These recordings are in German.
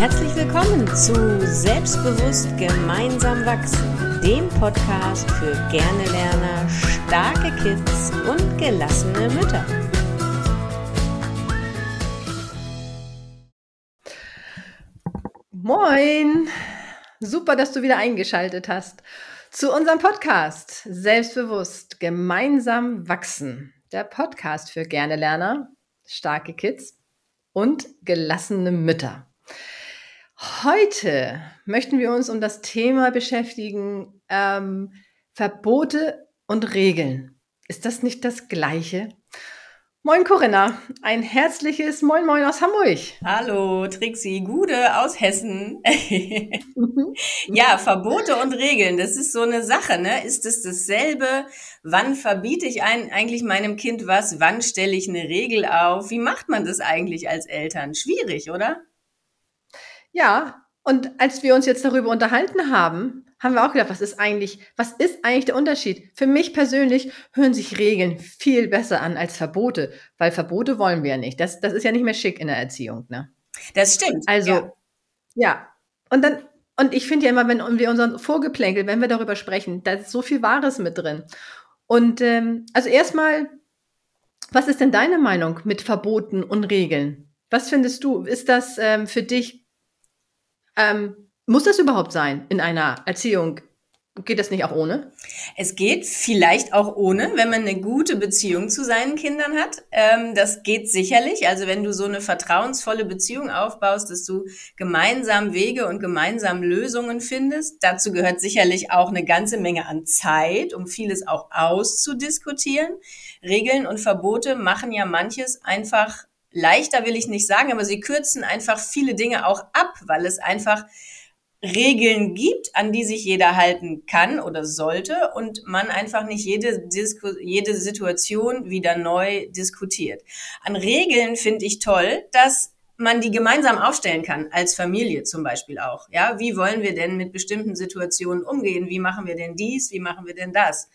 Herzlich willkommen zu Selbstbewusst gemeinsam wachsen, dem Podcast für gerne Lerner, starke Kids und gelassene Mütter. Moin! Super, dass du wieder eingeschaltet hast zu unserem Podcast Selbstbewusst gemeinsam wachsen. Der Podcast für gerne Lerner, starke Kids und gelassene Mütter. Heute möchten wir uns um das Thema beschäftigen, ähm, Verbote und Regeln. Ist das nicht das Gleiche? Moin Corinna, ein herzliches Moin Moin aus Hamburg. Hallo Trixi, Gude aus Hessen. ja, Verbote und Regeln, das ist so eine Sache, ne? Ist es dasselbe? Wann verbiete ich ein, eigentlich meinem Kind was? Wann stelle ich eine Regel auf? Wie macht man das eigentlich als Eltern? Schwierig, oder? Ja, und als wir uns jetzt darüber unterhalten haben, haben wir auch gedacht, was ist eigentlich, was ist eigentlich der Unterschied? Für mich persönlich hören sich Regeln viel besser an als Verbote, weil Verbote wollen wir ja nicht. Das, das ist ja nicht mehr schick in der Erziehung, ne? Das stimmt. Also, ja. ja. Und dann, und ich finde ja immer, wenn wir unseren Vorgeplänkel, wenn wir darüber sprechen, da ist so viel Wahres mit drin. Und ähm, also erstmal, was ist denn deine Meinung mit Verboten und Regeln? Was findest du? Ist das ähm, für dich ähm, muss das überhaupt sein in einer Erziehung? Geht das nicht auch ohne? Es geht vielleicht auch ohne, wenn man eine gute Beziehung zu seinen Kindern hat. Ähm, das geht sicherlich. Also wenn du so eine vertrauensvolle Beziehung aufbaust, dass du gemeinsam Wege und gemeinsam Lösungen findest. Dazu gehört sicherlich auch eine ganze Menge an Zeit, um vieles auch auszudiskutieren. Regeln und Verbote machen ja manches einfach leichter will ich nicht sagen, aber sie kürzen einfach viele Dinge auch ab, weil es einfach Regeln gibt, an die sich jeder halten kann oder sollte und man einfach nicht jede, Disku jede Situation wieder neu diskutiert. An Regeln finde ich toll, dass man die gemeinsam aufstellen kann, als Familie zum Beispiel auch. Ja, wie wollen wir denn mit bestimmten Situationen umgehen? Wie machen wir denn dies? Wie machen wir denn das?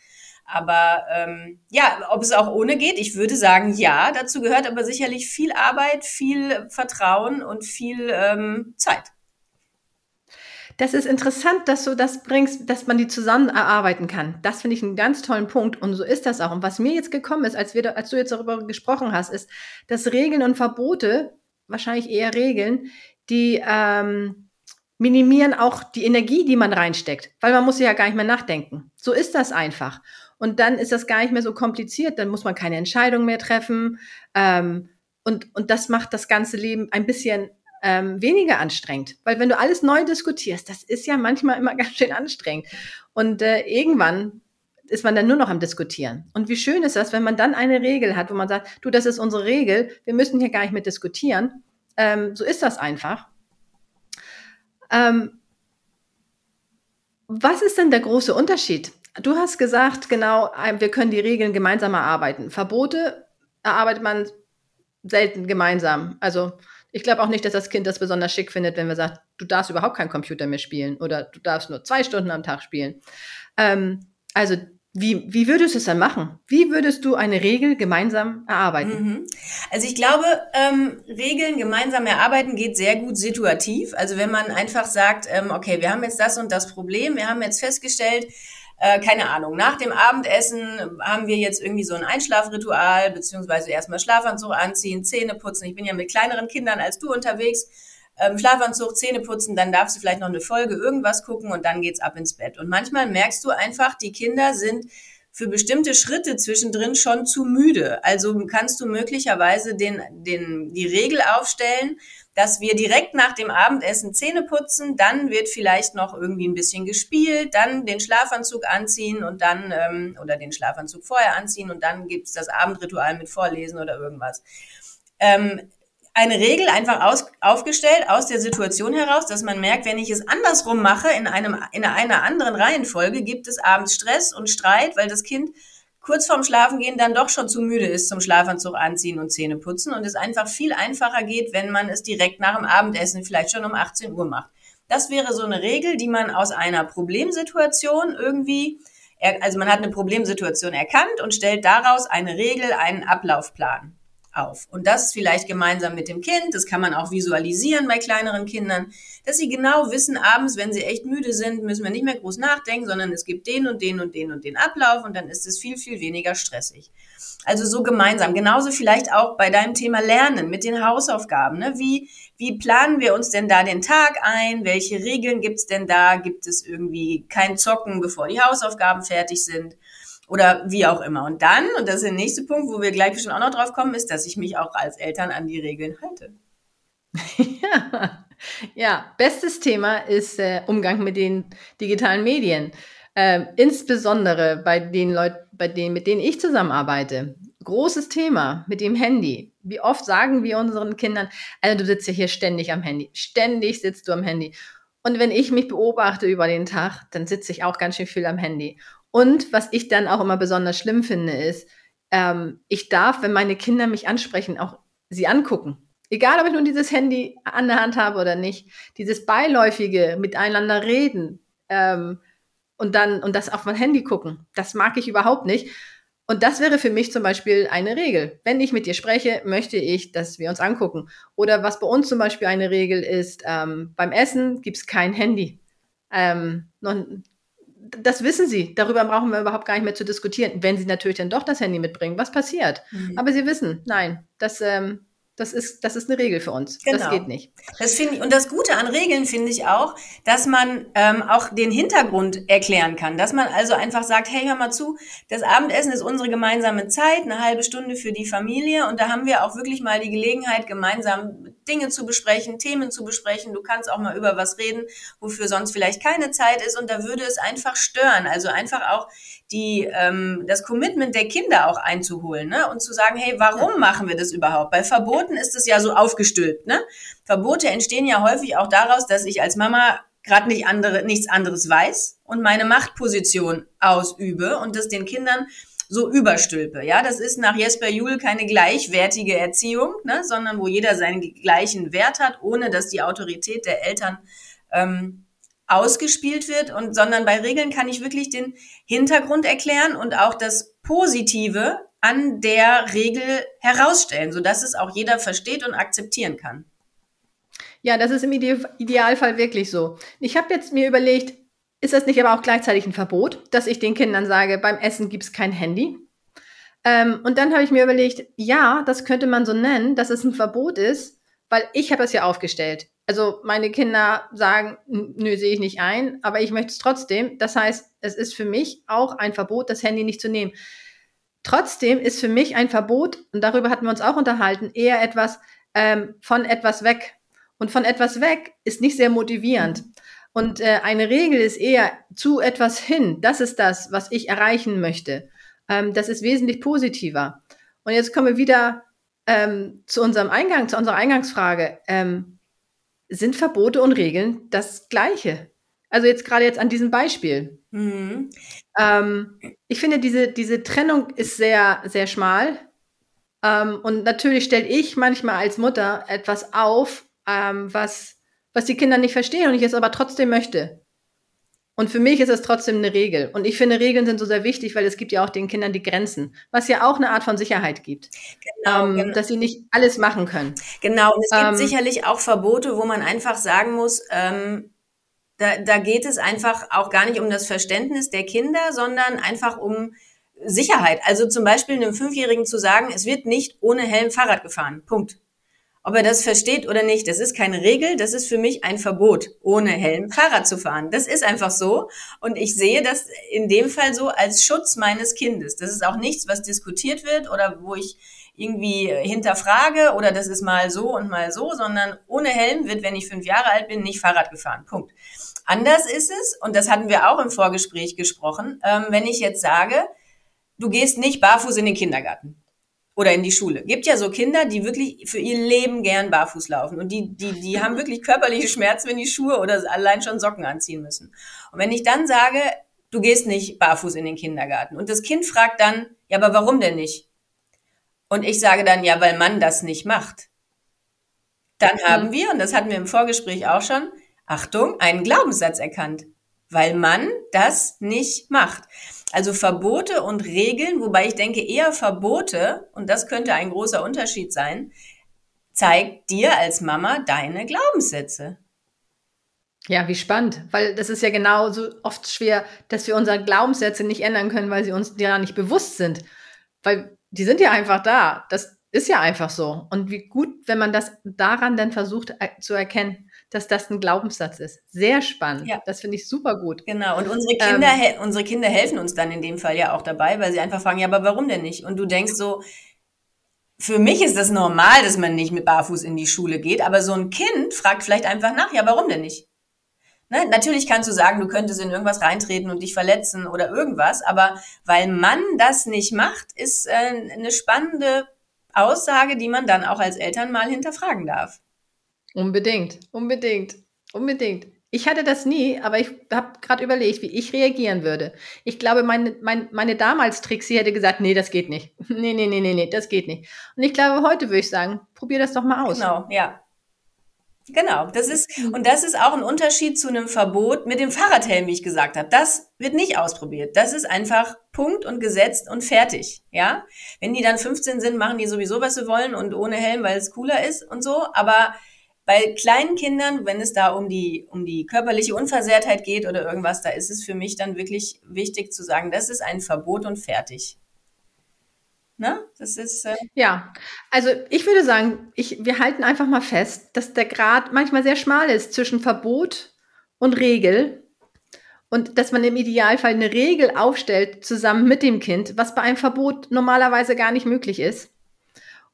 Aber ähm, ja, ob es auch ohne geht, ich würde sagen, ja. Dazu gehört aber sicherlich viel Arbeit, viel Vertrauen und viel ähm, Zeit. Das ist interessant, dass du das bringst, dass man die zusammen erarbeiten kann. Das finde ich einen ganz tollen Punkt. Und so ist das auch. Und was mir jetzt gekommen ist, als, wir, als du jetzt darüber gesprochen hast, ist, dass Regeln und Verbote, wahrscheinlich eher Regeln, die ähm, minimieren auch die Energie, die man reinsteckt. Weil man muss ja gar nicht mehr nachdenken. So ist das einfach. Und dann ist das gar nicht mehr so kompliziert. Dann muss man keine Entscheidung mehr treffen. Ähm, und, und das macht das ganze Leben ein bisschen ähm, weniger anstrengend. Weil wenn du alles neu diskutierst, das ist ja manchmal immer ganz schön anstrengend. Und äh, irgendwann ist man dann nur noch am Diskutieren. Und wie schön ist das, wenn man dann eine Regel hat, wo man sagt, du, das ist unsere Regel, wir müssen hier gar nicht mehr diskutieren. Ähm, so ist das einfach. Ähm, was ist denn der große Unterschied? Du hast gesagt, genau, wir können die Regeln gemeinsam erarbeiten. Verbote erarbeitet man selten gemeinsam. Also ich glaube auch nicht, dass das Kind das besonders schick findet, wenn wir sagen, du darfst überhaupt keinen Computer mehr spielen oder du darfst nur zwei Stunden am Tag spielen. Ähm, also wie, wie würdest du es dann machen? Wie würdest du eine Regel gemeinsam erarbeiten? Mhm. Also ich glaube, ähm, Regeln gemeinsam erarbeiten geht sehr gut situativ. Also wenn man einfach sagt, ähm, okay, wir haben jetzt das und das Problem, wir haben jetzt festgestellt, äh, keine Ahnung, nach dem Abendessen haben wir jetzt irgendwie so ein Einschlafritual, beziehungsweise erstmal Schlafanzug anziehen, Zähne putzen. Ich bin ja mit kleineren Kindern als du unterwegs. Ähm, Schlafanzug, Zähne putzen, dann darfst du vielleicht noch eine Folge irgendwas gucken und dann geht's ab ins Bett. Und manchmal merkst du einfach, die Kinder sind für bestimmte Schritte zwischendrin schon zu müde. Also kannst du möglicherweise den, den, die Regel aufstellen, dass wir direkt nach dem Abendessen Zähne putzen, dann wird vielleicht noch irgendwie ein bisschen gespielt, dann den Schlafanzug anziehen und dann, ähm, oder den Schlafanzug vorher anziehen und dann gibt's das Abendritual mit Vorlesen oder irgendwas. Ähm, eine Regel einfach aus, aufgestellt aus der Situation heraus, dass man merkt, wenn ich es andersrum mache, in einem, in einer anderen Reihenfolge, gibt es abends Stress und Streit, weil das Kind kurz vorm Schlafengehen dann doch schon zu müde ist zum Schlafanzug anziehen und Zähne putzen und es einfach viel einfacher geht, wenn man es direkt nach dem Abendessen vielleicht schon um 18 Uhr macht. Das wäre so eine Regel, die man aus einer Problemsituation irgendwie, also man hat eine Problemsituation erkannt und stellt daraus eine Regel, einen Ablaufplan auf. Und das vielleicht gemeinsam mit dem Kind, das kann man auch visualisieren bei kleineren Kindern, dass sie genau wissen, abends, wenn sie echt müde sind, müssen wir nicht mehr groß nachdenken, sondern es gibt den und den und den und den Ablauf und dann ist es viel, viel weniger stressig. Also so gemeinsam. Genauso vielleicht auch bei deinem Thema Lernen mit den Hausaufgaben. Ne? Wie, wie planen wir uns denn da den Tag ein? Welche Regeln gibt's denn da? Gibt es irgendwie kein Zocken, bevor die Hausaufgaben fertig sind? Oder wie auch immer. Und dann, und das ist der nächste Punkt, wo wir gleich bestimmt auch noch drauf kommen, ist, dass ich mich auch als Eltern an die Regeln halte. Ja, ja. bestes Thema ist äh, Umgang mit den digitalen Medien. Ähm, insbesondere bei den Leuten, bei denen, mit denen ich zusammenarbeite. Großes Thema mit dem Handy. Wie oft sagen wir unseren Kindern, also du sitzt ja hier ständig am Handy. Ständig sitzt du am Handy. Und wenn ich mich beobachte über den Tag, dann sitze ich auch ganz schön viel am Handy. Und was ich dann auch immer besonders schlimm finde, ist, ähm, ich darf, wenn meine Kinder mich ansprechen, auch sie angucken. Egal, ob ich nun dieses Handy an der Hand habe oder nicht. Dieses beiläufige Miteinander reden, ähm, und dann und das auf mein Handy gucken. Das mag ich überhaupt nicht. Und das wäre für mich zum Beispiel eine Regel. Wenn ich mit dir spreche, möchte ich, dass wir uns angucken. Oder was bei uns zum Beispiel eine Regel ist, ähm, beim Essen gibt's kein Handy. Ähm, das wissen sie. Darüber brauchen wir überhaupt gar nicht mehr zu diskutieren. Wenn sie natürlich dann doch das Handy mitbringen, was passiert? Mhm. Aber sie wissen, nein, das, ähm, das ist, das ist eine Regel für uns. Genau. Das geht nicht. Das ich, und das Gute an Regeln finde ich auch, dass man ähm, auch den Hintergrund erklären kann. Dass man also einfach sagt, hey, hör mal zu, das Abendessen ist unsere gemeinsame Zeit, eine halbe Stunde für die Familie. Und da haben wir auch wirklich mal die Gelegenheit, gemeinsam Dinge zu besprechen, Themen zu besprechen. Du kannst auch mal über was reden, wofür sonst vielleicht keine Zeit ist. Und da würde es einfach stören. Also einfach auch die, ähm, das Commitment der Kinder auch einzuholen ne? und zu sagen, hey, warum machen wir das überhaupt? Bei Verboten ist es ja so aufgestülpt. Ne? Verbote entstehen ja häufig auch daraus, dass ich als Mama gerade nicht andere, nichts anderes weiß und meine Machtposition ausübe und das den Kindern so überstülpe. Ja, das ist nach Jesper Juhl keine gleichwertige Erziehung, ne, sondern wo jeder seinen gleichen Wert hat, ohne dass die Autorität der Eltern ähm, ausgespielt wird und sondern bei Regeln kann ich wirklich den Hintergrund erklären und auch das Positive an der Regel herausstellen, so dass es auch jeder versteht und akzeptieren kann. Ja, das ist im Idealfall wirklich so. Ich habe jetzt mir überlegt, ist das nicht aber auch gleichzeitig ein Verbot, dass ich den Kindern sage, beim Essen gibt es kein Handy? Ähm, und dann habe ich mir überlegt, ja, das könnte man so nennen, dass es ein Verbot ist, weil ich habe es ja aufgestellt. Also meine Kinder sagen, nö, sehe ich nicht ein, aber ich möchte es trotzdem. Das heißt, es ist für mich auch ein Verbot, das Handy nicht zu nehmen. Trotzdem ist für mich ein Verbot, und darüber hatten wir uns auch unterhalten, eher etwas ähm, von etwas weg. Und von etwas weg ist nicht sehr motivierend. Und äh, eine Regel ist eher zu etwas hin. Das ist das, was ich erreichen möchte. Ähm, das ist wesentlich positiver. Und jetzt kommen wir wieder ähm, zu unserem Eingang, zu unserer Eingangsfrage. Ähm, sind Verbote und Regeln das Gleiche? Also jetzt gerade jetzt an diesem Beispiel. Mhm. Ähm, ich finde, diese, diese Trennung ist sehr, sehr schmal. Ähm, und natürlich stelle ich manchmal als Mutter etwas auf, ähm, was, was die Kinder nicht verstehen und ich es aber trotzdem möchte. Und für mich ist es trotzdem eine Regel. Und ich finde, Regeln sind so sehr wichtig, weil es gibt ja auch den Kindern die Grenzen, was ja auch eine Art von Sicherheit gibt. Genau, ähm, genau. Dass sie nicht alles machen können. Genau, und es gibt ähm, sicherlich auch Verbote, wo man einfach sagen muss, ähm, da, da geht es einfach auch gar nicht um das Verständnis der Kinder, sondern einfach um Sicherheit. Also zum Beispiel einem Fünfjährigen zu sagen, es wird nicht ohne Helm Fahrrad gefahren. Punkt. Ob er das versteht oder nicht, das ist keine Regel, das ist für mich ein Verbot, ohne Helm Fahrrad zu fahren. Das ist einfach so. Und ich sehe das in dem Fall so als Schutz meines Kindes. Das ist auch nichts, was diskutiert wird oder wo ich irgendwie hinterfrage oder das ist mal so und mal so, sondern ohne Helm wird, wenn ich fünf Jahre alt bin, nicht Fahrrad gefahren. Punkt. Anders ist es, und das hatten wir auch im Vorgespräch gesprochen, ähm, wenn ich jetzt sage, du gehst nicht barfuß in den Kindergarten oder in die Schule. Gibt ja so Kinder, die wirklich für ihr Leben gern barfuß laufen und die, die, die haben wirklich körperliche Schmerzen, wenn die Schuhe oder allein schon Socken anziehen müssen. Und wenn ich dann sage, du gehst nicht barfuß in den Kindergarten und das Kind fragt dann, ja, aber warum denn nicht? Und ich sage dann, ja, weil man das nicht macht. Dann haben wir, und das hatten wir im Vorgespräch auch schon, Achtung, einen Glaubenssatz erkannt. weil man das nicht macht. Also Verbote und Regeln, wobei ich denke eher Verbote, und das könnte ein großer Unterschied sein, zeigt dir als Mama deine Glaubenssätze. Ja, wie spannend, weil das ist ja genauso oft schwer, dass wir unsere Glaubenssätze nicht ändern können, weil sie uns ja nicht bewusst sind. Weil die sind ja einfach da. Das ist ja einfach so. Und wie gut, wenn man das daran dann versucht äh, zu erkennen, dass das ein Glaubenssatz ist. Sehr spannend. Ja. Das finde ich super gut. Genau. Und unsere Kinder, ähm, unsere Kinder helfen uns dann in dem Fall ja auch dabei, weil sie einfach fragen, ja, aber warum denn nicht? Und du denkst so, für mich ist das normal, dass man nicht mit Barfuß in die Schule geht, aber so ein Kind fragt vielleicht einfach nach, ja, warum denn nicht? Ne? Natürlich kannst du sagen, du könntest in irgendwas reintreten und dich verletzen oder irgendwas, aber weil man das nicht macht, ist äh, eine spannende Aussage, die man dann auch als Eltern mal hinterfragen darf. Unbedingt, unbedingt, unbedingt. Ich hatte das nie, aber ich habe gerade überlegt, wie ich reagieren würde. Ich glaube, meine, meine, meine damals Trixie hätte gesagt, nee, das geht nicht. Nee, nee, nee, nee, nee, das geht nicht. Und ich glaube, heute würde ich sagen, probier das doch mal aus. Genau, ja. Genau, das ist, und das ist auch ein Unterschied zu einem Verbot mit dem Fahrradhelm, wie ich gesagt habe. Das wird nicht ausprobiert. Das ist einfach Punkt und gesetzt und fertig, ja. Wenn die dann 15 sind, machen die sowieso, was sie wollen und ohne Helm, weil es cooler ist und so. Aber bei kleinen Kindern, wenn es da um die, um die körperliche Unversehrtheit geht oder irgendwas, da ist es für mich dann wirklich wichtig zu sagen, das ist ein Verbot und fertig. Ne? Das ist. Äh ja, also ich würde sagen, ich, wir halten einfach mal fest, dass der Grad manchmal sehr schmal ist zwischen Verbot und Regel. Und dass man im Idealfall eine Regel aufstellt zusammen mit dem Kind, was bei einem Verbot normalerweise gar nicht möglich ist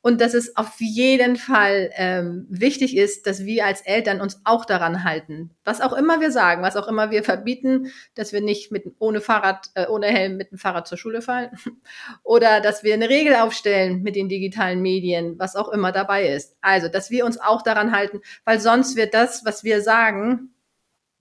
und dass es auf jeden Fall ähm, wichtig ist, dass wir als Eltern uns auch daran halten. Was auch immer wir sagen, was auch immer wir verbieten, dass wir nicht mit ohne Fahrrad, äh, ohne Helm mit dem Fahrrad zur Schule fallen oder dass wir eine Regel aufstellen mit den digitalen Medien, was auch immer dabei ist. Also, dass wir uns auch daran halten, weil sonst wird das, was wir sagen,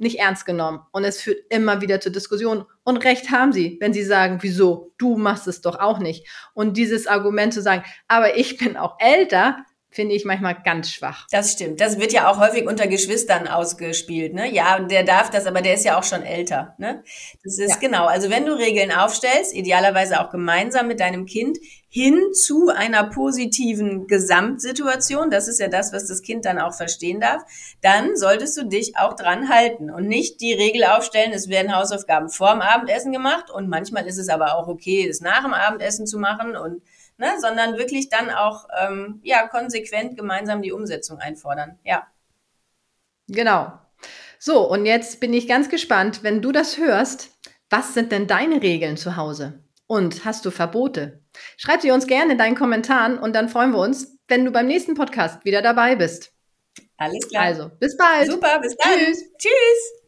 nicht ernst genommen. Und es führt immer wieder zur Diskussion. Und recht haben sie, wenn sie sagen, wieso, du machst es doch auch nicht. Und dieses Argument zu sagen, aber ich bin auch älter, finde ich manchmal ganz schwach. Das stimmt. Das wird ja auch häufig unter Geschwistern ausgespielt. Ne? Ja, der darf das, aber der ist ja auch schon älter. Ne? Das ist ja. genau. Also wenn du Regeln aufstellst, idealerweise auch gemeinsam mit deinem Kind, hin zu einer positiven Gesamtsituation, das ist ja das, was das Kind dann auch verstehen darf, dann solltest du dich auch dran halten und nicht die Regel aufstellen, es werden Hausaufgaben vorm Abendessen gemacht und manchmal ist es aber auch okay, es nach dem Abendessen zu machen und ne, sondern wirklich dann auch ähm, ja konsequent gemeinsam die Umsetzung einfordern. Ja. Genau. So, und jetzt bin ich ganz gespannt, wenn du das hörst, was sind denn deine Regeln zu Hause? Und hast du Verbote? Schreib sie uns gerne in deinen Kommentaren und dann freuen wir uns, wenn du beim nächsten Podcast wieder dabei bist. Alles klar. Also, bis bald. Super, bis dann. Tschüss. Tschüss.